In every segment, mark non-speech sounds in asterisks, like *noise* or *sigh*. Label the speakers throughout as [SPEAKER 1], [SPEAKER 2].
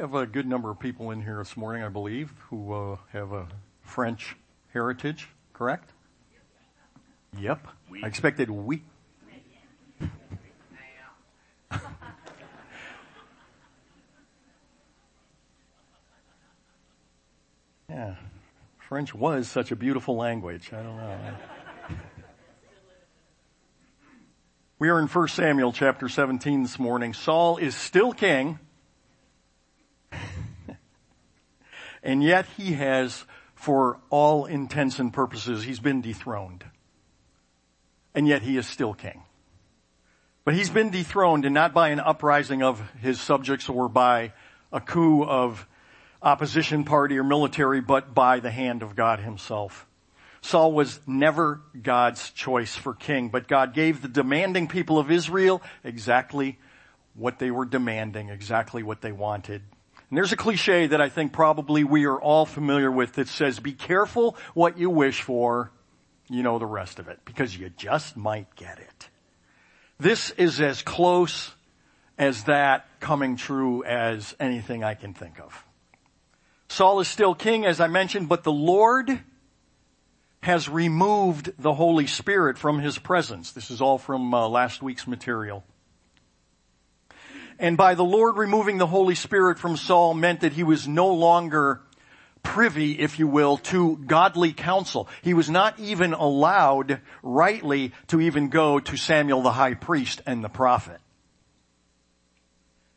[SPEAKER 1] have a good number of people in here this morning, I believe, who uh, have a French heritage, correct? Yep. I expected we. *laughs* yeah. French was such a beautiful language. I don't know. We are in 1 Samuel chapter 17 this morning. Saul is still king. And yet he has, for all intents and purposes, he's been dethroned. And yet he is still king. But he's been dethroned and not by an uprising of his subjects or by a coup of opposition party or military, but by the hand of God himself. Saul was never God's choice for king, but God gave the demanding people of Israel exactly what they were demanding, exactly what they wanted. And there's a cliche that I think probably we are all familiar with that says, be careful what you wish for, you know the rest of it, because you just might get it. This is as close as that coming true as anything I can think of. Saul is still king, as I mentioned, but the Lord has removed the Holy Spirit from his presence. This is all from uh, last week's material. And by the Lord removing the Holy Spirit from Saul meant that he was no longer privy, if you will, to godly counsel. He was not even allowed rightly to even go to Samuel the high priest and the prophet.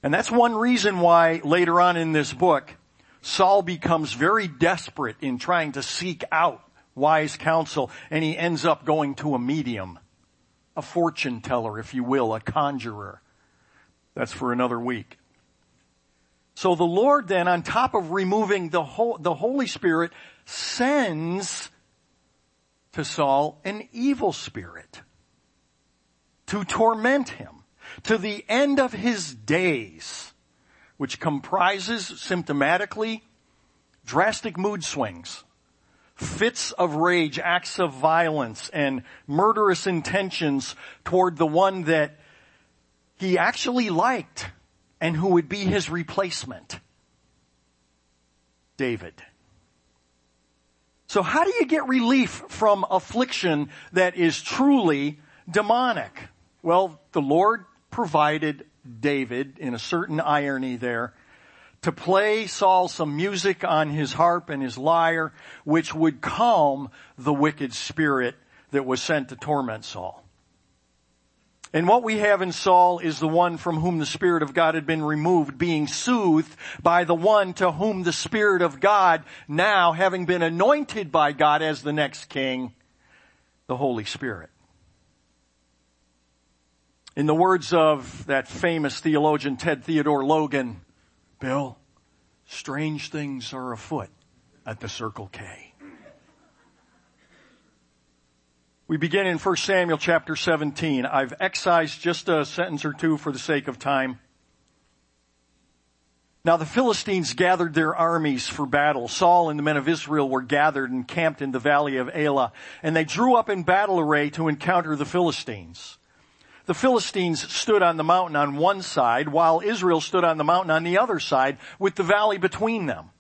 [SPEAKER 1] And that's one reason why later on in this book, Saul becomes very desperate in trying to seek out wise counsel, and he ends up going to a medium, a fortune teller, if you will, a conjurer. That's for another week. So the Lord then, on top of removing the, whole, the Holy Spirit, sends to Saul an evil spirit to torment him to the end of his days, which comprises symptomatically drastic mood swings, fits of rage, acts of violence, and murderous intentions toward the one that he actually liked and who would be his replacement. David. So how do you get relief from affliction that is truly demonic? Well, the Lord provided David in a certain irony there to play Saul some music on his harp and his lyre, which would calm the wicked spirit that was sent to torment Saul. And what we have in Saul is the one from whom the Spirit of God had been removed, being soothed by the one to whom the Spirit of God, now having been anointed by God as the next king, the Holy Spirit. In the words of that famous theologian Ted Theodore Logan, Bill, strange things are afoot at the Circle K. We begin in 1 Samuel chapter 17. I've excised just a sentence or two for the sake of time. Now the Philistines gathered their armies for battle. Saul and the men of Israel were gathered and camped in the valley of Elah, and they drew up in battle array to encounter the Philistines. The Philistines stood on the mountain on one side while Israel stood on the mountain on the other side with the valley between them.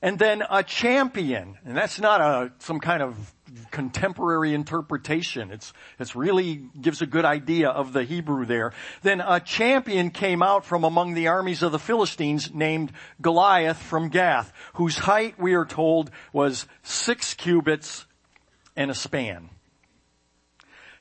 [SPEAKER 1] And then a champion, and that's not a, some kind of contemporary interpretation. It's, it's really gives a good idea of the Hebrew there. Then a champion came out from among the armies of the Philistines named Goliath from Gath, whose height we are told was six cubits and a span.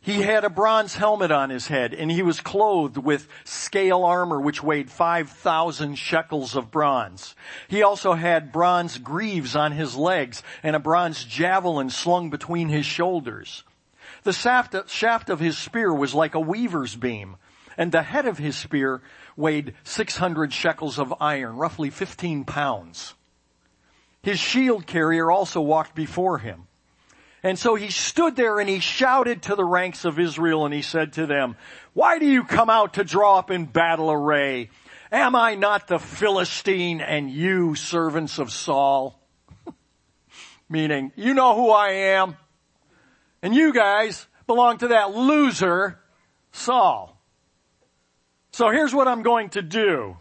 [SPEAKER 1] He had a bronze helmet on his head and he was clothed with scale armor which weighed 5,000 shekels of bronze. He also had bronze greaves on his legs and a bronze javelin slung between his shoulders. The shaft of his spear was like a weaver's beam and the head of his spear weighed 600 shekels of iron, roughly 15 pounds. His shield carrier also walked before him. And so he stood there and he shouted to the ranks of Israel and he said to them, why do you come out to draw up in battle array? Am I not the Philistine and you servants of Saul? *laughs* Meaning, you know who I am. And you guys belong to that loser, Saul. So here's what I'm going to do.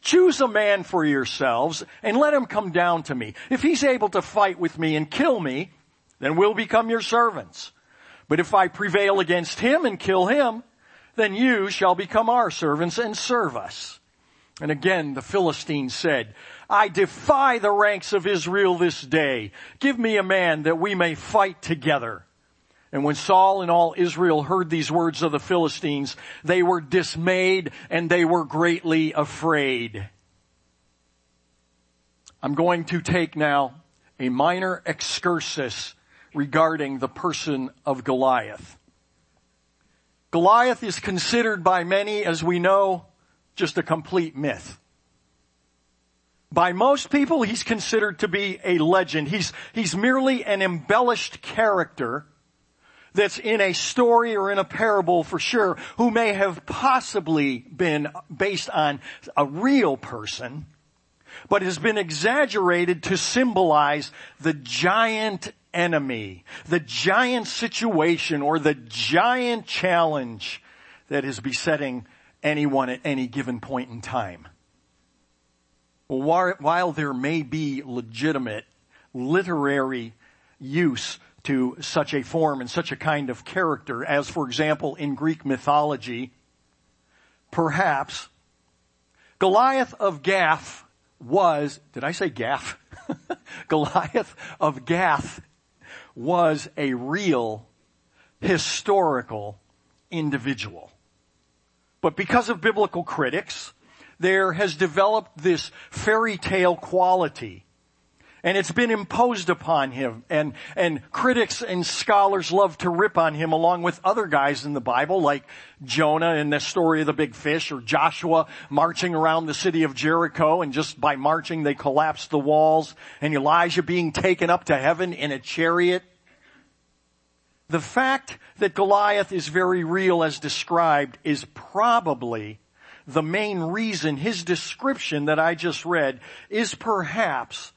[SPEAKER 1] Choose a man for yourselves and let him come down to me. If he's able to fight with me and kill me, then we'll become your servants. But if I prevail against him and kill him, then you shall become our servants and serve us. And again, the Philistine said, I defy the ranks of Israel this day. Give me a man that we may fight together. And when Saul and all Israel heard these words of the Philistines, they were dismayed and they were greatly afraid. I'm going to take now a minor excursus regarding the person of Goliath. Goliath is considered by many, as we know, just a complete myth. By most people, he's considered to be a legend. He's, he's merely an embellished character that's in a story or in a parable for sure, who may have possibly been based on a real person, but has been exaggerated to symbolize the giant enemy, the giant situation or the giant challenge that is besetting anyone at any given point in time. While there may be legitimate literary use to such a form and such a kind of character as, for example, in Greek mythology, perhaps Goliath of Gath was, did I say Gath? *laughs* Goliath of Gath was a real historical individual. But because of biblical critics, there has developed this fairy tale quality and it's been imposed upon him and, and critics and scholars love to rip on him along with other guys in the Bible like Jonah in the story of the big fish or Joshua marching around the city of Jericho and just by marching they collapsed the walls and Elijah being taken up to heaven in a chariot. The fact that Goliath is very real as described is probably the main reason his description that I just read is perhaps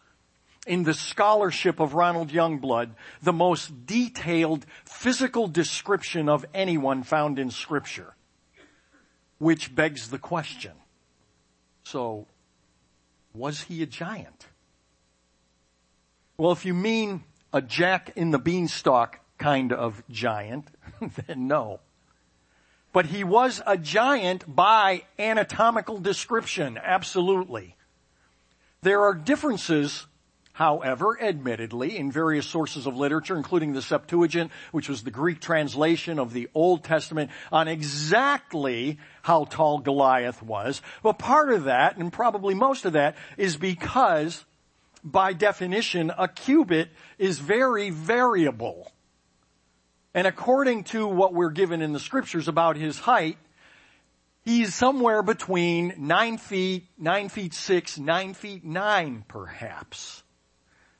[SPEAKER 1] in the scholarship of Ronald Youngblood, the most detailed physical description of anyone found in scripture. Which begs the question. So, was he a giant? Well, if you mean a jack in the beanstalk kind of giant, *laughs* then no. But he was a giant by anatomical description, absolutely. There are differences However, admittedly, in various sources of literature, including the Septuagint, which was the Greek translation of the Old Testament, on exactly how tall Goliath was. But part of that, and probably most of that, is because, by definition, a cubit is very variable. And according to what we're given in the scriptures about his height, he's somewhere between nine feet, nine feet six, nine feet nine perhaps.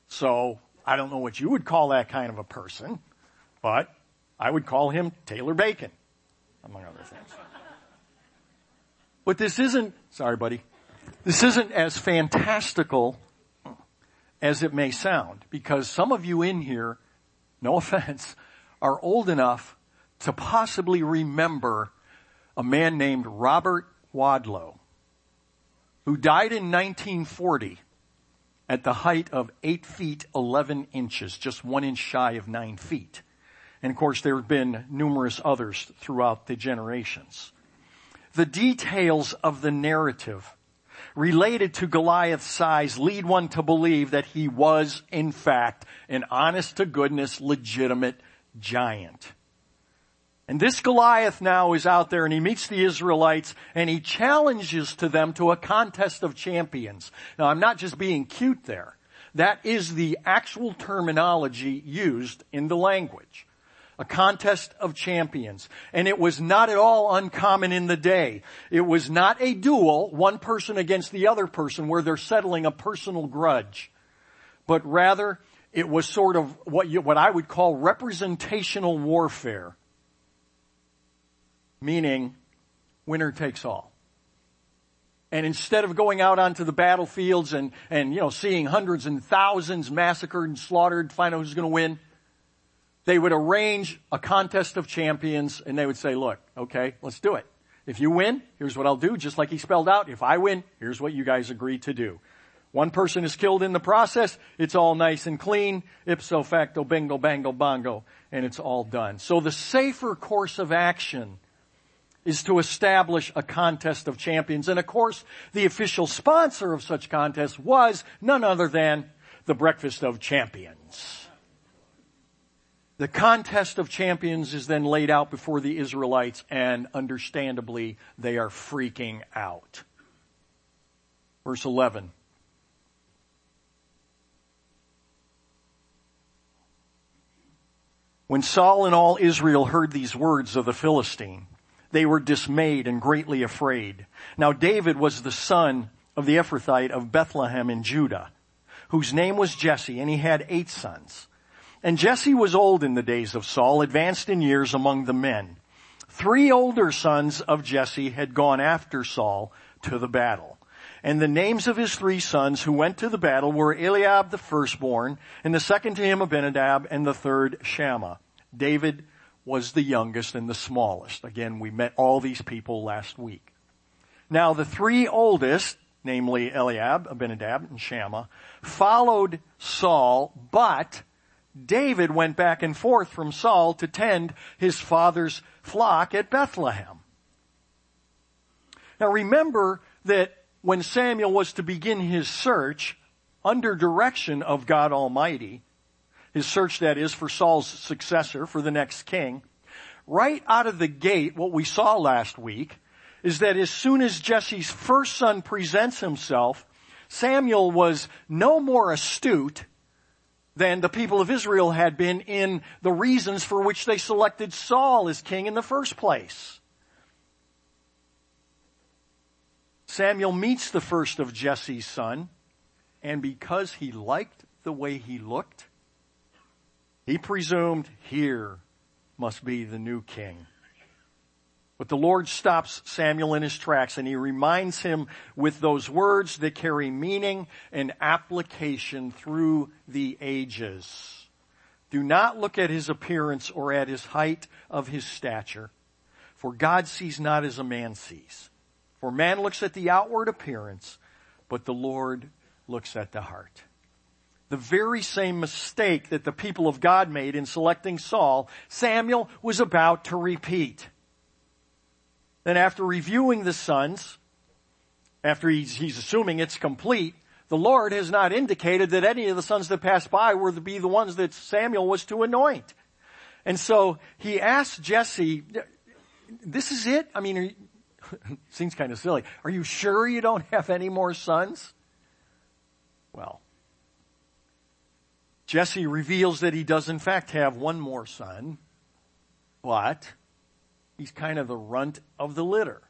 [SPEAKER 1] So I don't know what you would call that kind of a person, but I would call him Taylor Bacon, among other things. But this isn't, sorry buddy, this isn't as fantastical as it may sound because some of you in here, no *laughs* offense, are old enough to possibly remember a man named Robert Wadlow who died in 1940 at the height of 8 feet 11 inches, just one inch shy of 9 feet. And of course there have been numerous others throughout the generations. The details of the narrative related to Goliath's size lead one to believe that he was in fact an honest to goodness legitimate giant. And this Goliath now is out there and he meets the Israelites and he challenges to them to a contest of champions. Now I'm not just being cute there. That is the actual terminology used in the language. A contest of champions. And it was not at all uncommon in the day. It was not a duel, one person against the other person where they're settling a personal grudge. But rather, it was sort of what you, what I would call representational warfare meaning winner takes all. And instead of going out onto the battlefields and, and, you know, seeing hundreds and thousands massacred and slaughtered to find out who's going to win, they would arrange a contest of champions and they would say, look, okay, let's do it. If you win, here's what I'll do, just like he spelled out. If I win, here's what you guys agree to do. One person is killed in the process, it's all nice and clean, ipso facto bingo bango bongo, and it's all done. So the safer course of action is to establish a contest of champions. And of course, the official sponsor of such contests was none other than the Breakfast of Champions. The contest of champions is then laid out before the Israelites and understandably they are freaking out. Verse 11. When Saul and all Israel heard these words of the Philistine, they were dismayed and greatly afraid. Now David was the son of the Ephrathite of Bethlehem in Judah, whose name was Jesse, and he had eight sons. And Jesse was old in the days of Saul, advanced in years among the men. Three older sons of Jesse had gone after Saul to the battle. And the names of his three sons who went to the battle were Eliab the firstborn, and the second to him Abinadab, and the third Shammah. David was the youngest and the smallest. Again, we met all these people last week. Now the three oldest, namely Eliab, Abinadab, and Shammah, followed Saul, but David went back and forth from Saul to tend his father's flock at Bethlehem. Now remember that when Samuel was to begin his search under direction of God Almighty, his search that is for Saul's successor, for the next king, right out of the gate, what we saw last week is that as soon as Jesse's first son presents himself, Samuel was no more astute than the people of Israel had been in the reasons for which they selected Saul as king in the first place. Samuel meets the first of Jesse's son, and because he liked the way he looked, he presumed here must be the new king. But the Lord stops Samuel in his tracks and he reminds him with those words that carry meaning and application through the ages. Do not look at his appearance or at his height of his stature, for God sees not as a man sees. For man looks at the outward appearance, but the Lord looks at the heart the very same mistake that the people of God made in selecting Saul, Samuel was about to repeat. Then after reviewing the sons, after he's, he's assuming it's complete, the Lord has not indicated that any of the sons that passed by were to be the ones that Samuel was to anoint. And so he asked Jesse, this is it? I mean, *laughs* seems kind of silly. Are you sure you don't have any more sons? Well, Jesse reveals that he does in fact have one more son, but he's kind of the runt of the litter.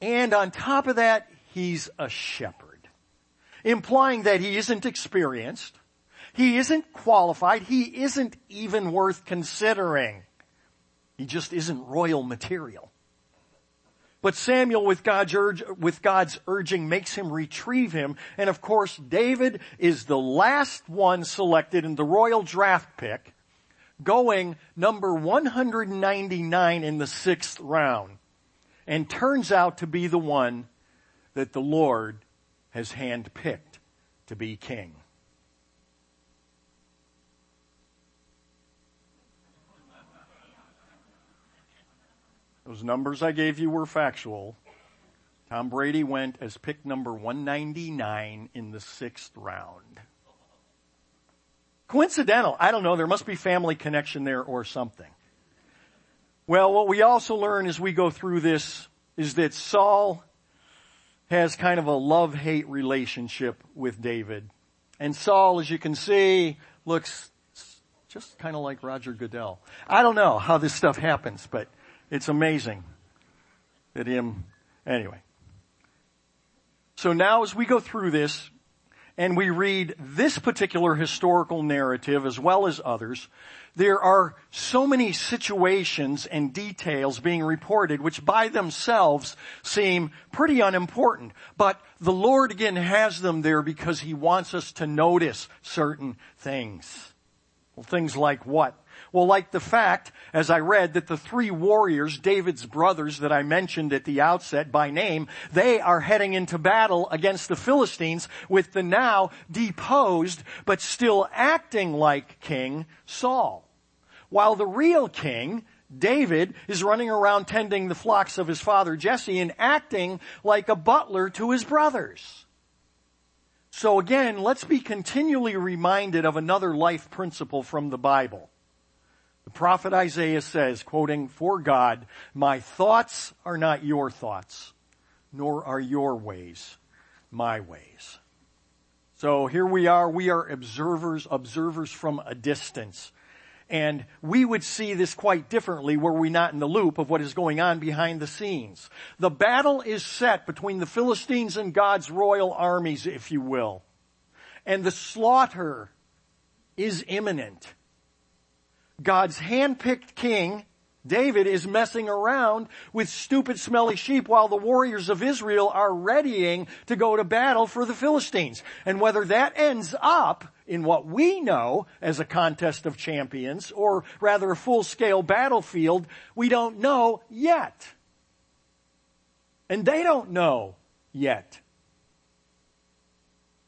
[SPEAKER 1] And on top of that, he's a shepherd, implying that he isn't experienced, he isn't qualified, he isn't even worth considering. He just isn't royal material. But Samuel with God's, urge, with God's urging makes him retrieve him. And of course, David is the last one selected in the royal draft pick, going number 199 in the sixth round. And turns out to be the one that the Lord has handpicked to be king. Those numbers I gave you were factual. Tom Brady went as pick number 199 in the sixth round. Coincidental. I don't know. There must be family connection there or something. Well, what we also learn as we go through this is that Saul has kind of a love-hate relationship with David. And Saul, as you can see, looks just kind of like Roger Goodell. I don't know how this stuff happens, but it's amazing that him, anyway. So now as we go through this and we read this particular historical narrative as well as others, there are so many situations and details being reported which by themselves seem pretty unimportant. But the Lord again has them there because He wants us to notice certain things. Well, things like what? Well, like the fact, as I read, that the three warriors, David's brothers that I mentioned at the outset by name, they are heading into battle against the Philistines with the now deposed but still acting like king, Saul. While the real king, David is running around tending the flocks of his father Jesse and acting like a butler to his brothers. So again, let's be continually reminded of another life principle from the Bible. The prophet Isaiah says, quoting, For God, my thoughts are not your thoughts, nor are your ways my ways. So here we are, we are observers, observers from a distance. And we would see this quite differently were we not in the loop of what is going on behind the scenes. The battle is set between the Philistines and God's royal armies, if you will. And the slaughter is imminent. God's handpicked king, David, is messing around with stupid smelly sheep while the warriors of Israel are readying to go to battle for the Philistines. And whether that ends up in what we know as a contest of champions, or rather a full-scale battlefield, we don't know yet. And they don't know yet.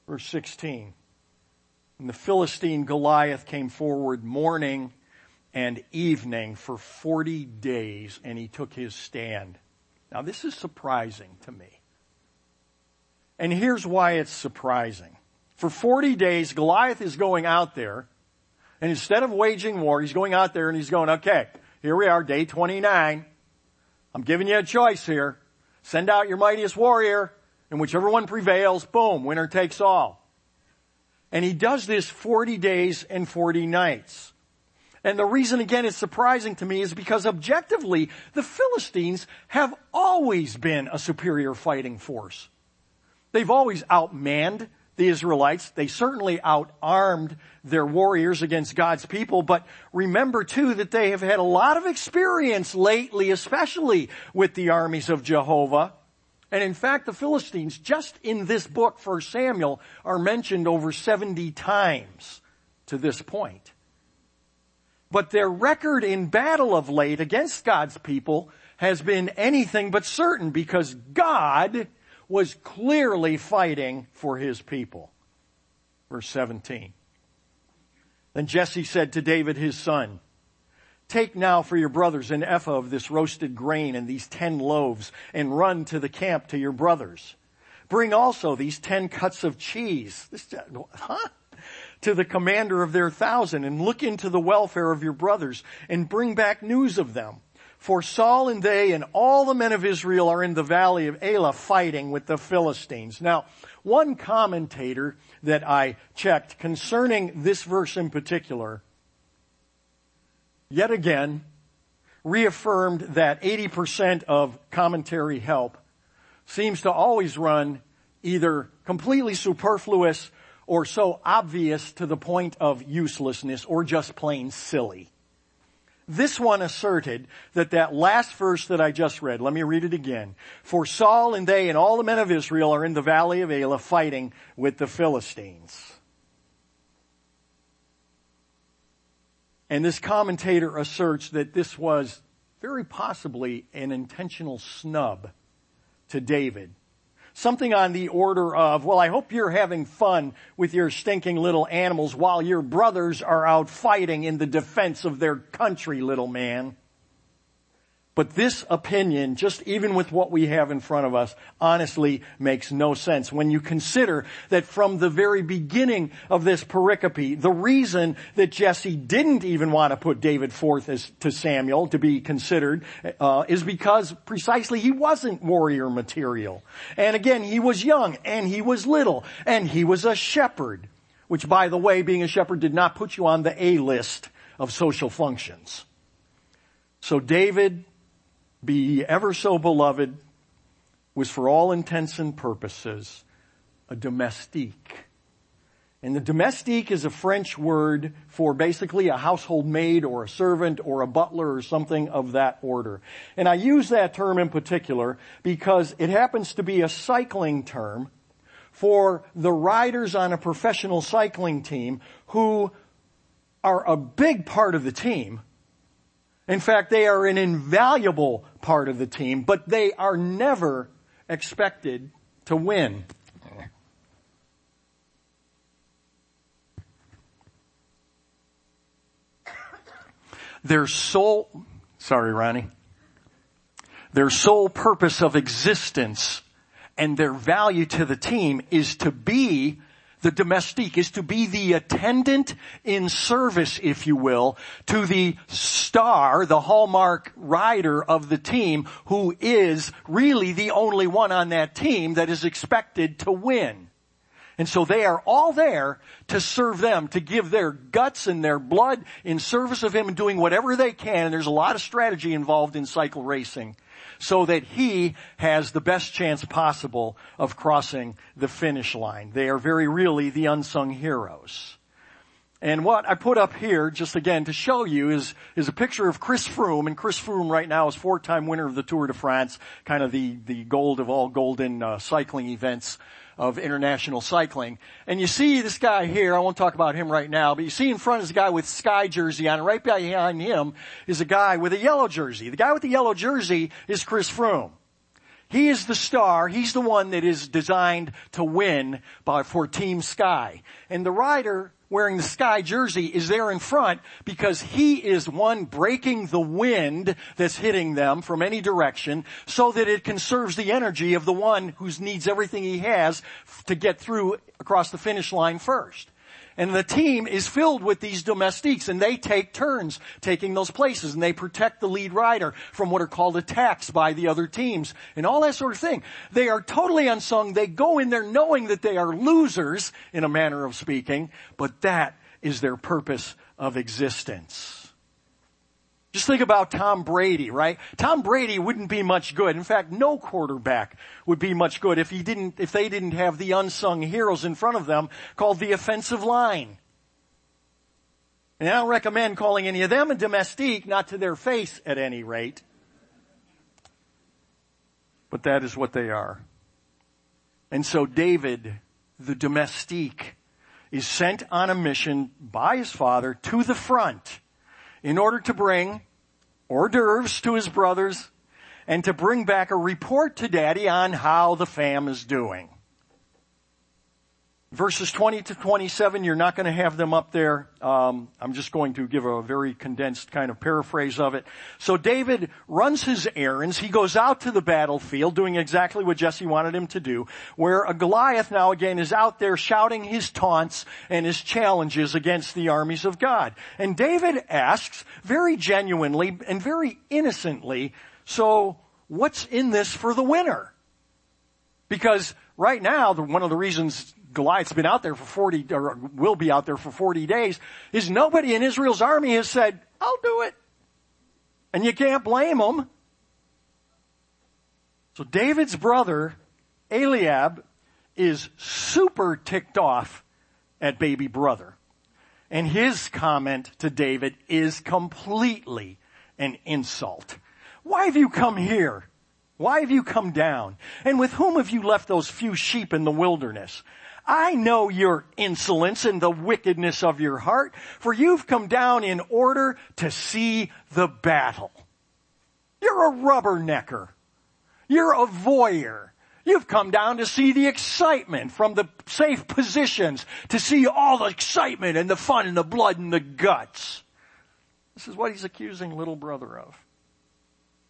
[SPEAKER 1] Verse 16. And the Philistine Goliath came forward morning and evening for 40 days and he took his stand. Now this is surprising to me. And here's why it's surprising. For 40 days, Goliath is going out there and instead of waging war, he's going out there and he's going, okay, here we are, day 29. I'm giving you a choice here. Send out your mightiest warrior and whichever one prevails, boom, winner takes all. And he does this 40 days and 40 nights. And the reason again it's surprising to me is because objectively, the Philistines have always been a superior fighting force. They've always outmanned the Israelites. They certainly outarmed their warriors against God's people, but remember too that they have had a lot of experience lately, especially with the armies of Jehovah. And in fact, the Philistines, just in this book, 1 Samuel, are mentioned over 70 times to this point. But their record in battle of late against God's people has been anything but certain because God was clearly fighting for his people. Verse 17. Then Jesse said to David his son, Take now for your brothers an ephah of this roasted grain and these ten loaves and run to the camp to your brothers. Bring also these ten cuts of cheese. This, huh? To the commander of their thousand and look into the welfare of your brothers and bring back news of them. For Saul and they and all the men of Israel are in the valley of Elah fighting with the Philistines. Now, one commentator that I checked concerning this verse in particular, yet again, reaffirmed that 80% of commentary help seems to always run either completely superfluous or so obvious to the point of uselessness or just plain silly. This one asserted that that last verse that I just read, let me read it again. For Saul and they and all the men of Israel are in the valley of Elah fighting with the Philistines. And this commentator asserts that this was very possibly an intentional snub to David Something on the order of, well, I hope you're having fun with your stinking little animals while your brothers are out fighting in the defense of their country, little man. But this opinion, just even with what we have in front of us, honestly makes no sense when you consider that from the very beginning of this pericope, the reason that Jesse didn't even want to put David forth as to Samuel to be considered uh, is because precisely he wasn't warrior material. And again, he was young and he was little and he was a shepherd, which by the way, being a shepherd did not put you on the A list of social functions. So David be ever so beloved, was for all intents and purposes a domestique. And the domestique is a French word for basically a household maid or a servant or a butler or something of that order. And I use that term in particular because it happens to be a cycling term for the riders on a professional cycling team who are a big part of the team. In fact, they are an invaluable part of the team, but they are never expected to win. Their sole, sorry, Ronnie, their sole purpose of existence and their value to the team is to be the domestique is to be the attendant in service, if you will, to the star, the hallmark rider of the team who is really the only one on that team that is expected to win. And so they are all there to serve them, to give their guts and their blood in service of Him and doing whatever they can. And there's a lot of strategy involved in cycle racing so that he has the best chance possible of crossing the finish line. They are very really the unsung heroes. And what I put up here, just again to show you, is, is a picture of Chris Froome. And Chris Froome right now is four-time winner of the Tour de France, kind of the, the gold of all golden uh, cycling events of international cycling. And you see this guy here, I won't talk about him right now, but you see in front is a guy with sky jersey on, and right behind him is a guy with a yellow jersey. The guy with the yellow jersey is Chris Froome. He is the star. He's the one that is designed to win by, for Team Sky. And the rider wearing the sky jersey is there in front because he is one breaking the wind that's hitting them from any direction so that it conserves the energy of the one who needs everything he has to get through across the finish line first. And the team is filled with these domestiques and they take turns taking those places and they protect the lead rider from what are called attacks by the other teams and all that sort of thing. They are totally unsung. They go in there knowing that they are losers in a manner of speaking, but that is their purpose of existence. Just think about Tom Brady, right? Tom Brady wouldn't be much good. In fact, no quarterback would be much good if he didn't, if they didn't have the unsung heroes in front of them called the offensive line. And I don't recommend calling any of them a domestique, not to their face at any rate. But that is what they are. And so David, the domestique, is sent on a mission by his father to the front in order to bring hors d'oeuvres to his brothers and to bring back a report to daddy on how the fam is doing. Verses 20 to 27, you're not going to have them up there. Um, I'm just going to give a very condensed kind of paraphrase of it. So David runs his errands. He goes out to the battlefield doing exactly what Jesse wanted him to do, where a Goliath now again is out there shouting his taunts and his challenges against the armies of God. And David asks very genuinely and very innocently, so what's in this for the winner? Because right now, one of the reasons Goliath's been out there for 40, or will be out there for 40 days, is nobody in Israel's army has said, I'll do it. And you can't blame them. So David's brother, Eliab, is super ticked off at baby brother. And his comment to David is completely an insult. Why have you come here? Why have you come down? And with whom have you left those few sheep in the wilderness? I know your insolence and the wickedness of your heart, for you've come down in order to see the battle. You're a rubbernecker. You're a voyeur. You've come down to see the excitement from the safe positions, to see all the excitement and the fun and the blood and the guts. This is what he's accusing little brother of.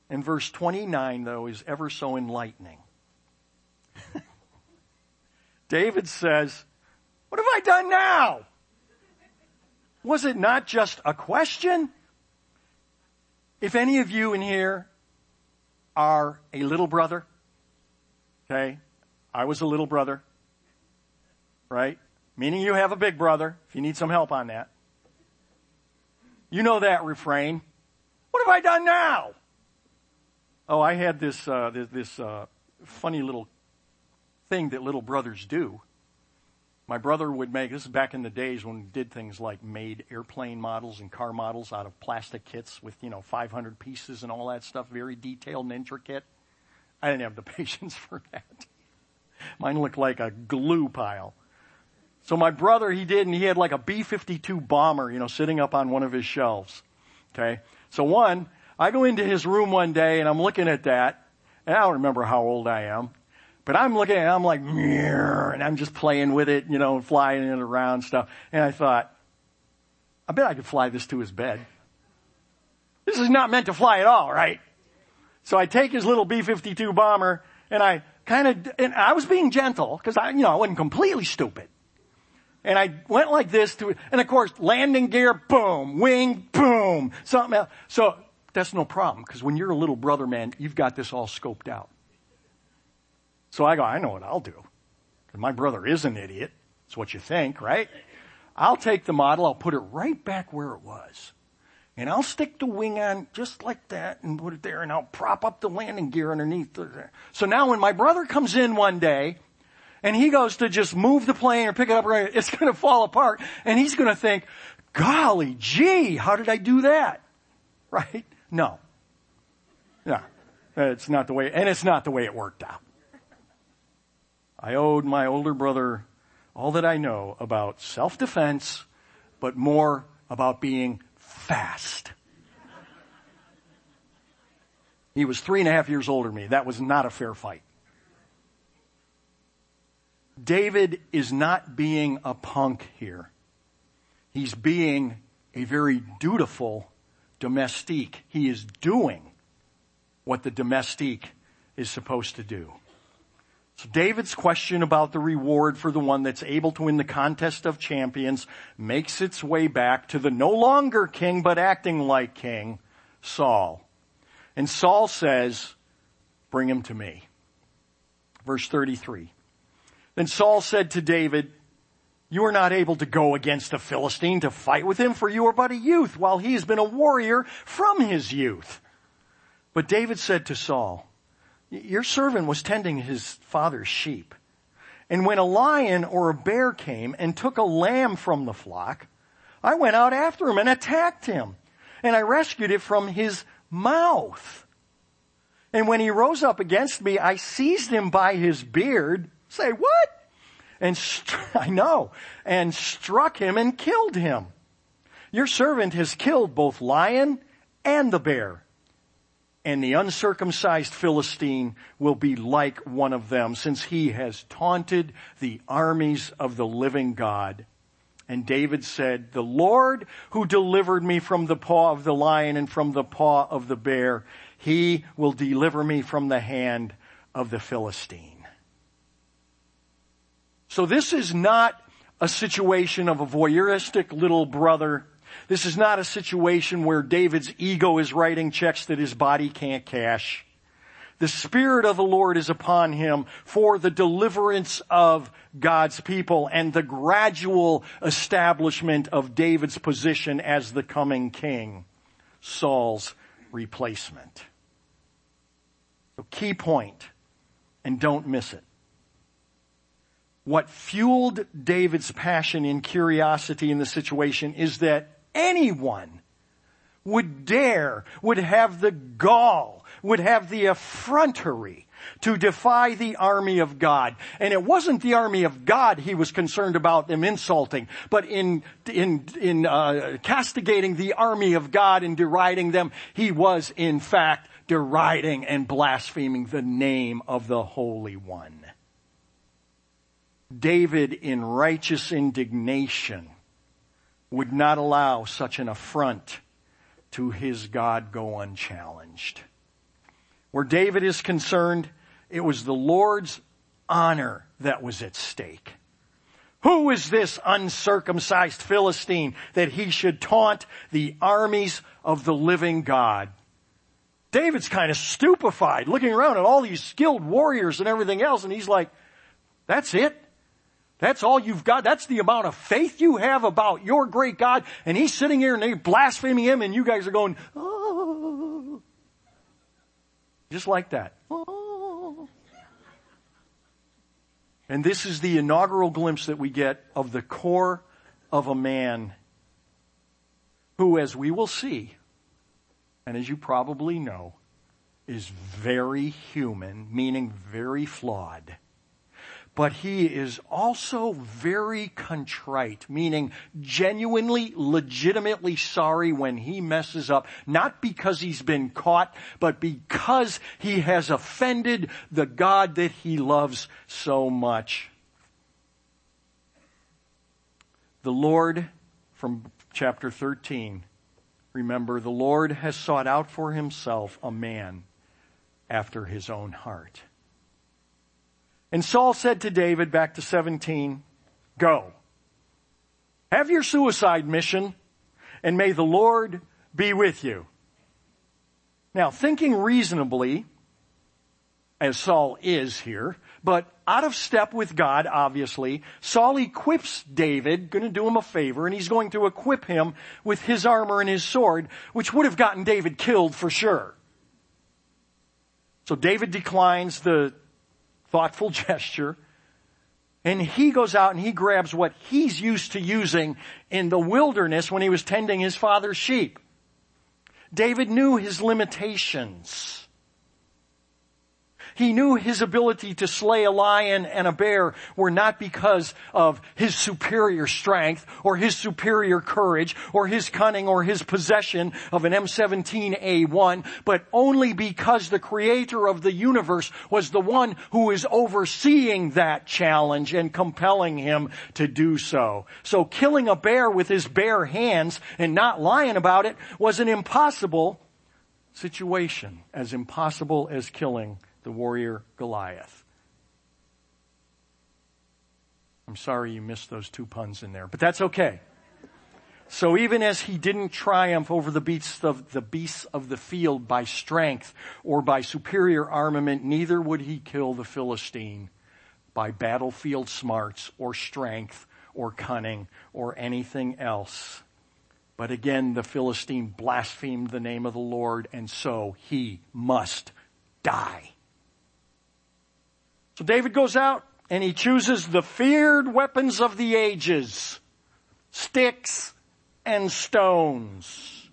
[SPEAKER 1] And verse 29 though is ever so enlightening. David says, what have I done now? Was it not just a question? If any of you in here are a little brother, okay, I was a little brother, right? Meaning you have a big brother, if you need some help on that. You know that refrain. What have I done now? Oh, I had this, uh, this, this uh, funny little thing that little brothers do. My brother would make, this is back in the days when we did things like made airplane models and car models out of plastic kits with, you know, 500 pieces and all that stuff, very detailed and intricate. I didn't have the *laughs* patience for that. Mine looked like a glue pile. So my brother, he did, and he had like a B-52 bomber, you know, sitting up on one of his shelves. Okay. So one, I go into his room one day and I'm looking at that, and I don't remember how old I am, but I'm looking it, I'm like, and I'm just playing with it, you know, flying it around stuff. And I thought, I bet I could fly this to his bed. This is not meant to fly at all, right? So I take his little B-52 bomber and I kind of, and I was being gentle because I, you know, I wasn't completely stupid. And I went like this to, and of course, landing gear, boom, wing, boom, something else. So that's no problem because when you're a little brother man, you've got this all scoped out. So I go, I know what I'll do. My brother is an idiot. It's what you think, right? I'll take the model, I'll put it right back where it was. And I'll stick the wing on just like that and put it there and I'll prop up the landing gear underneath. So now when my brother comes in one day and he goes to just move the plane or pick it up, right, it's going to fall apart and he's going to think, golly gee, how did I do that? Right? No. Yeah. It's not the way, and it's not the way it worked out. I owed my older brother all that I know about self-defense, but more about being fast. He was three and a half years older than me. That was not a fair fight. David is not being a punk here. He's being a very dutiful domestique. He is doing what the domestique is supposed to do. So David's question about the reward for the one that's able to win the contest of champions makes its way back to the no longer king but acting like king, Saul. And Saul says, bring him to me. Verse 33. Then Saul said to David, you are not able to go against a Philistine to fight with him for you are but a youth while he has been a warrior from his youth. But David said to Saul, your servant was tending his father's sheep. And when a lion or a bear came and took a lamb from the flock, I went out after him and attacked him. And I rescued it from his mouth. And when he rose up against me, I seized him by his beard. Say, what? And *laughs* I know. And struck him and killed him. Your servant has killed both lion and the bear and the uncircumcised Philistine will be like one of them since he has taunted the armies of the living God. And David said, the Lord who delivered me from the paw of the lion and from the paw of the bear, he will deliver me from the hand of the Philistine. So this is not a situation of a voyeuristic little brother this is not a situation where David's ego is writing checks that his body can't cash. The Spirit of the Lord is upon him for the deliverance of God's people and the gradual establishment of David's position as the coming king, Saul's replacement. So key point, and don't miss it. What fueled David's passion and curiosity in the situation is that anyone would dare, would have the gall, would have the effrontery to defy the army of God. And it wasn't the army of God he was concerned about them insulting, but in, in, in uh, castigating the army of God and deriding them, he was in fact deriding and blaspheming the name of the Holy One. David in righteous indignation would not allow such an affront to his God go unchallenged. Where David is concerned, it was the Lord's honor that was at stake. Who is this uncircumcised Philistine that he should taunt the armies of the living God? David's kind of stupefied looking around at all these skilled warriors and everything else and he's like, that's it? That's all you've got. That's the amount of faith you have about your great God. And he's sitting here and they're blaspheming him and you guys are going, oh. Just like that. Oh. And this is the inaugural glimpse that we get of the core of a man who, as we will see, and as you probably know, is very human, meaning very flawed but he is also very contrite, meaning genuinely, legitimately sorry when he messes up, not because he's been caught, but because he has offended the God that he loves so much. The Lord, from chapter 13, remember, the Lord has sought out for himself a man after his own heart. And Saul said to David, back to 17, go. Have your suicide mission and may the Lord be with you. Now, thinking reasonably, as Saul is here, but out of step with God, obviously, Saul equips David, gonna do him a favor, and he's going to equip him with his armor and his sword, which would have gotten David killed for sure. So David declines the thoughtful *laughs* gesture. And he goes out and he grabs what he's used to using in the wilderness when he was tending his father's sheep. David knew his limitations. He knew his ability to slay a lion and a bear were not because of his superior strength or his superior courage or his cunning or his possession of an M17A1, but only because the creator of the universe was the one who is overseeing that challenge and compelling him to do so. So killing a bear with his bare hands and not lying about it was an impossible situation, as impossible as killing the warrior Goliath. I'm sorry you missed those two puns in there, but that's okay. So even as he didn't triumph over the beasts of the beasts of the field by strength or by superior armament, neither would he kill the Philistine by battlefield smarts or strength or cunning or anything else. But again, the Philistine blasphemed the name of the Lord and so he must die. So David goes out and he chooses the feared weapons of the ages. Sticks and stones.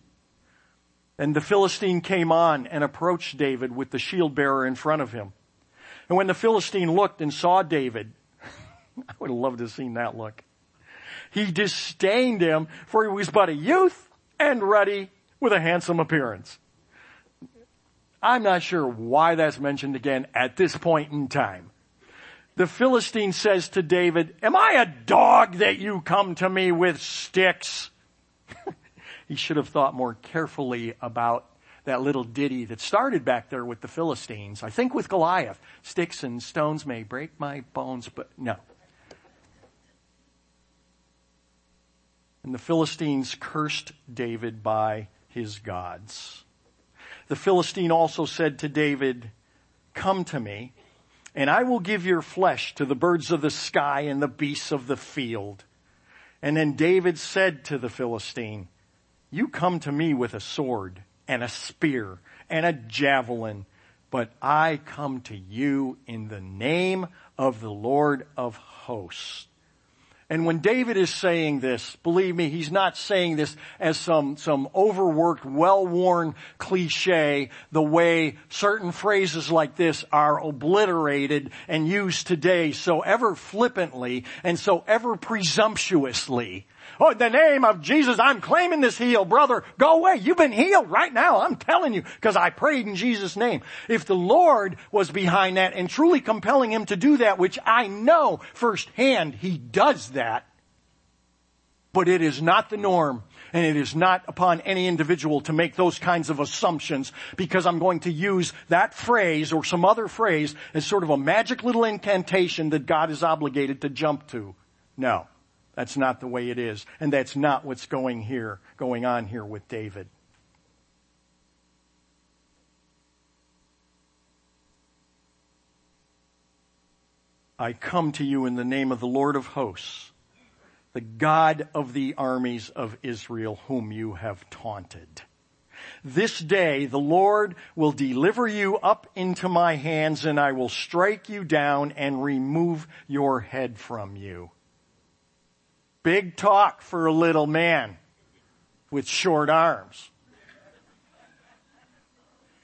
[SPEAKER 1] And the Philistine came on and approached David with the shield bearer in front of him. And when the Philistine looked and saw David, *laughs* I would have loved to have seen that look. He disdained him for he was but a youth and ruddy with a handsome appearance. I'm not sure why that's mentioned again at this point in time the Philistine says to David, am I a dog that you come to me with sticks? *laughs* he should have thought more carefully about that little ditty that started back there with the Philistines. I think with Goliath. Sticks and stones may break my bones, but no. And the Philistines cursed David by his gods. The Philistine also said to David, come to me and I will give your flesh to the birds of the sky and the beasts of the field. And then David said to the Philistine, you come to me with a sword and a spear and a javelin, but I come to you in the name of the Lord of hosts and when David is saying this, believe me, he's not saying this as some, some overworked, well-worn cliche, the way certain phrases like this are obliterated and used today so ever flippantly and so ever presumptuously. Oh, in the name of Jesus, I'm claiming this heal. Brother, go away. You've been healed right now. I'm telling you, because I prayed in Jesus' name. If the Lord was behind that and truly compelling him to do that, which I know firsthand he does that, but it is not the norm and it is not upon any individual to make those kinds of assumptions because I'm going to use that phrase or some other phrase as sort of a magic little incantation that God is obligated to jump to. No. That's not the way it is. And that's not what's going here, going on here with David. I come to you in the name of the Lord of hosts, the God of the armies of Israel whom you have taunted. This day the Lord will deliver you up into my hands and I will strike you down and remove your head from you. Big talk for a little man with short arms.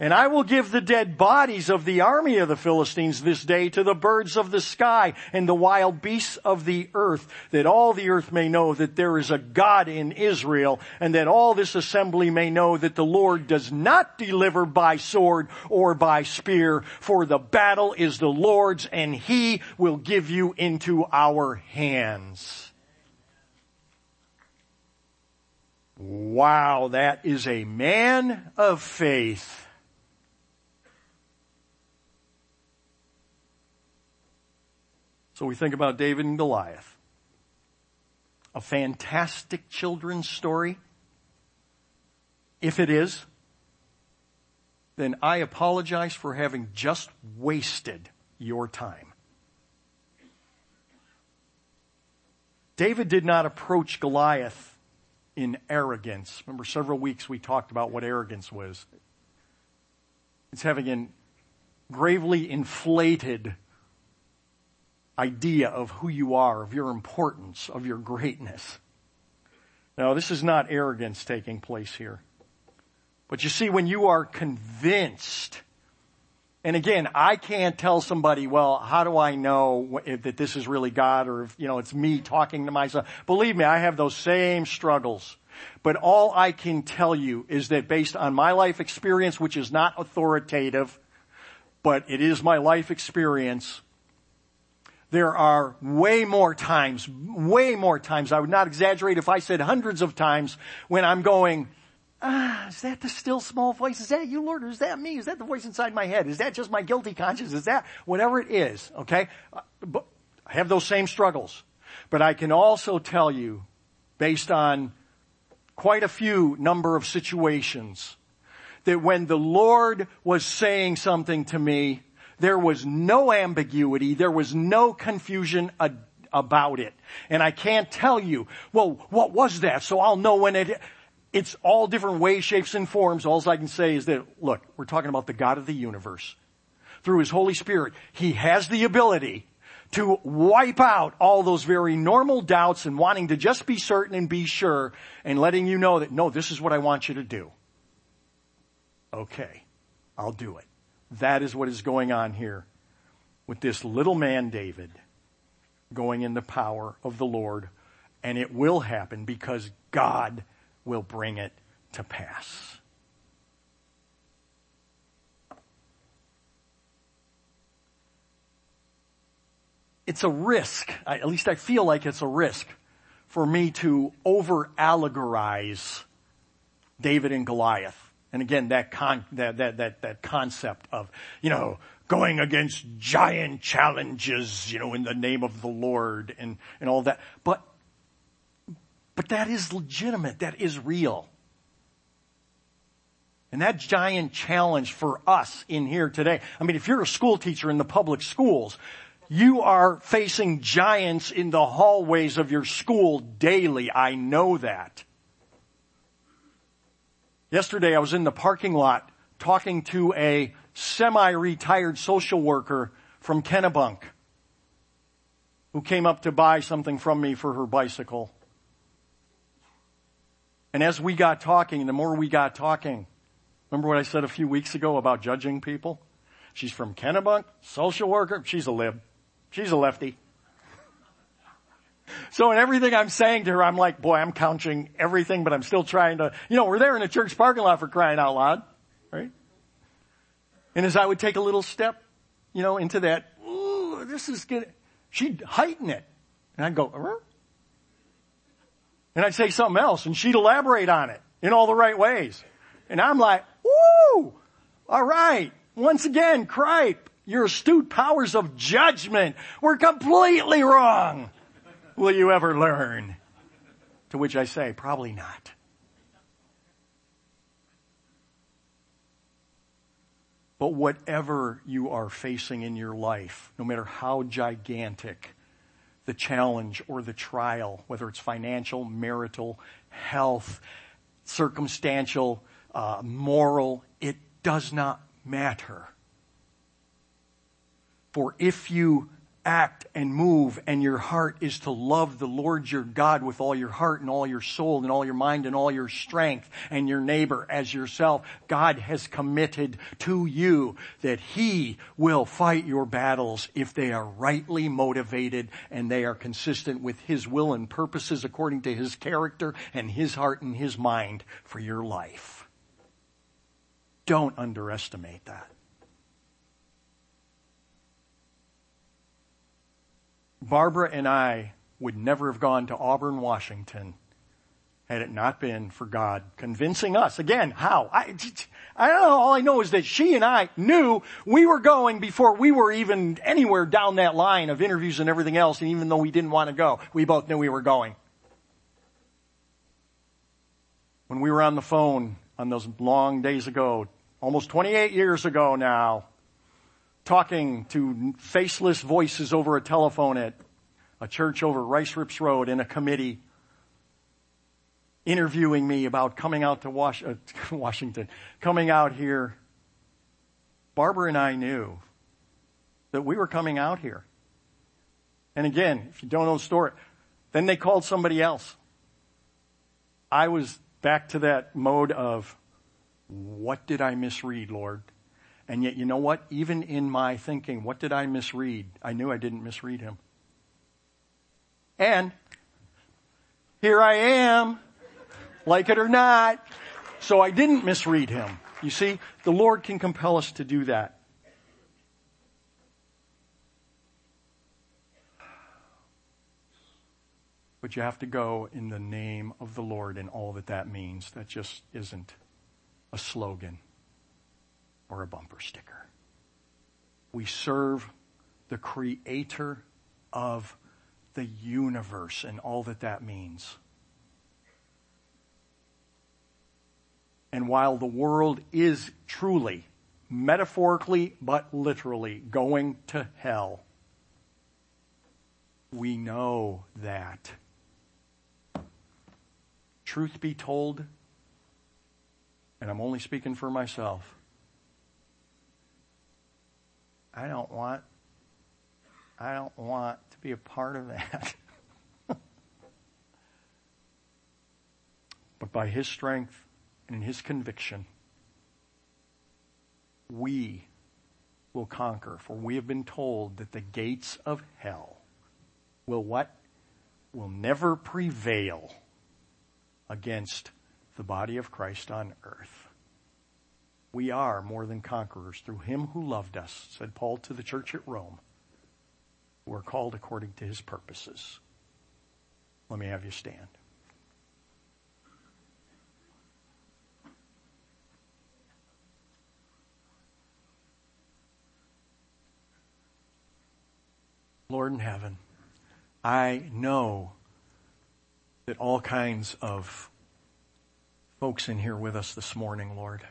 [SPEAKER 1] And I will give the dead bodies of the army of the Philistines this day to the birds of the sky and the wild beasts of the earth, that all the earth may know that there is a God in Israel, and that all this assembly may know that the Lord does not deliver by sword or by spear, for the battle is the Lord's, and he will give you into our hands. Wow, that is a man of faith. So we think about David and Goliath. A fantastic children's story. If it is, then I apologize for having just wasted your time. David did not approach Goliath in arrogance. Remember several weeks we talked about what arrogance was. It's having an gravely inflated idea of who you are, of your importance, of your greatness. Now, this is not arrogance taking place here. But you see, when you are convinced, and again, I can't tell somebody, well, how do I know if, that this is really God or if, you know, it's me talking to myself? Believe me, I have those same struggles. But all I can tell you is that based on my life experience, which is not authoritative, but it is my life experience, there are way more times, way more times, I would not exaggerate if I said hundreds of times when I'm going, ah, is that the still small voice? Is that you, Lord? Or is that me? Is that the voice inside my head? Is that just my guilty conscience? Is that whatever it is? Okay. Uh, but I have those same struggles, but I can also tell you based on quite a few number of situations that when the Lord was saying something to me, there was no ambiguity. There was no confusion about it. And I can't tell you, well, what was that? So I'll know when it, it's all different ways, shapes, and forms. All I can say is that, look, we're talking about the God of the universe. Through His Holy Spirit, He has the ability to wipe out all those very normal doubts and wanting to just be certain and be sure and letting you know that, no, this is what I want you to do. Okay, I'll do it. That is what is going on here with this little man, David, going in the power of the Lord. And it will happen because God will bring it to pass. It's a risk, at least I feel like it's a risk for me to over allegorize David and Goliath. And again, that con, that, that, that, that concept of, you know, going against giant challenges, you know, in the name of the Lord and, and all that. But, but that is legitimate. That is real. And that giant challenge for us in here today. I mean, if you're a school teacher in the public schools, you are facing giants in the hallways of your school daily. I know that. Yesterday I was in the parking lot talking to a semi-retired social worker from Kennebunk who came up to buy something from me for her bicycle. And as we got talking, the more we got talking, remember what I said a few weeks ago about judging people? She's from Kennebunk, social worker, she's a lib. She's a lefty. *laughs* So in everything I'm saying to her, I'm like, boy, I'm counting everything, but I'm still trying to, you know, we're there in a church parking lot for crying out loud, right? And as I would take a little step, you know, into that, ooh, this is getting, she'd heighten it. And I'd go. And I'd say something else and she'd elaborate on it in all the right ways. And I'm like, woo, all right. Once again, cripe, your astute powers of judgment were completely wrong will you ever learn? To which I say, probably not. But whatever you are facing in your life, no matter how gigantic the challenge or the trial, whether it's financial, marital, health, circumstantial, uh, moral, it does not matter. For if you act and move and your heart is to love the Lord your God with all your heart and all your soul and all your mind and all your strength and your neighbor as yourself, God has committed to you that He will fight your battles if they are rightly motivated and they are consistent with His will and purposes according to His character and His heart and His mind for your life. Don't underestimate that. Barbara and I would never have gone to Auburn, Washington had it not been for God convincing us. Again, how? I, I don't know. All I know is that she and I knew we were going before we were even anywhere down that line of interviews and everything else. And even though we didn't want to go, we both knew we were going. When we were on the phone on those long days ago, almost 28 years ago now, talking to faceless voices over a telephone at a church over Rice Rips Road in a committee interviewing me about coming out to uh, *laughs* Washington, coming out here. Barbara and I knew that we were coming out here. And again, if you don't know the story, then they called somebody else. I was back to that mode of, what did I misread, Lord? And yet, you know what? Even in my thinking, what did I misread? I knew I didn't misread him. And here I am, like it or not. So I didn't misread him. You see, the Lord can compel us to do that. But you have to go in the name of the Lord and all that that means. That just isn't a slogan or a bumper sticker. We serve the creator of the universe and all that that means. And while the world is truly, metaphorically, but literally going to hell, we know that. Truth be told, and I'm only speaking for myself, I don't want, I don't want to be a part of that. *laughs* but by His strength and His conviction, we will conquer. For we have been told that the gates of hell will what? Will never prevail against the body of Christ on earth. We are more than conquerors through him who loved us, said Paul to the church at Rome, who are called according to his purposes. Let me have you stand. Lord in heaven, I know that all kinds of folks in here with us this morning, Lord,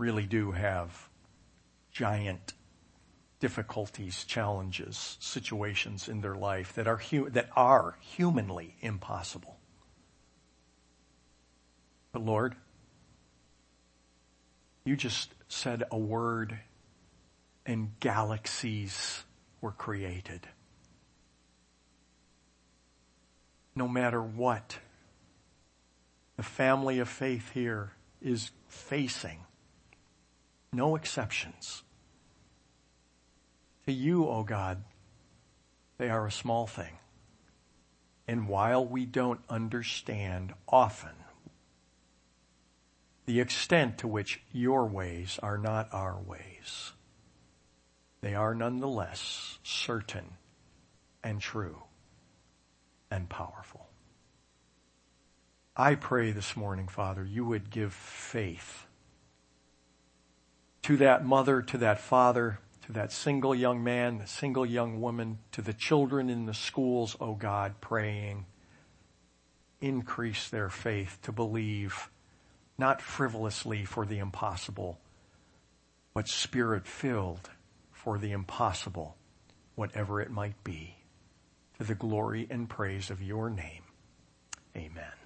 [SPEAKER 1] really do have giant difficulties, challenges, situations in their life that are, that are humanly impossible. But Lord, you just said a word and galaxies were created. No matter what the family of faith here is facing, no exceptions. To you, O oh God, they are a small thing. And while we don't understand often the extent to which your ways are not our ways, they are nonetheless certain and true and powerful. I pray this morning, Father, you would give faith to that mother, to that father, to that single young man, the single young woman, to the children in the schools, oh God, praying, increase their faith to believe, not frivolously for the impossible, but spirit filled for the impossible, whatever it might be, to the glory and praise of your name. Amen.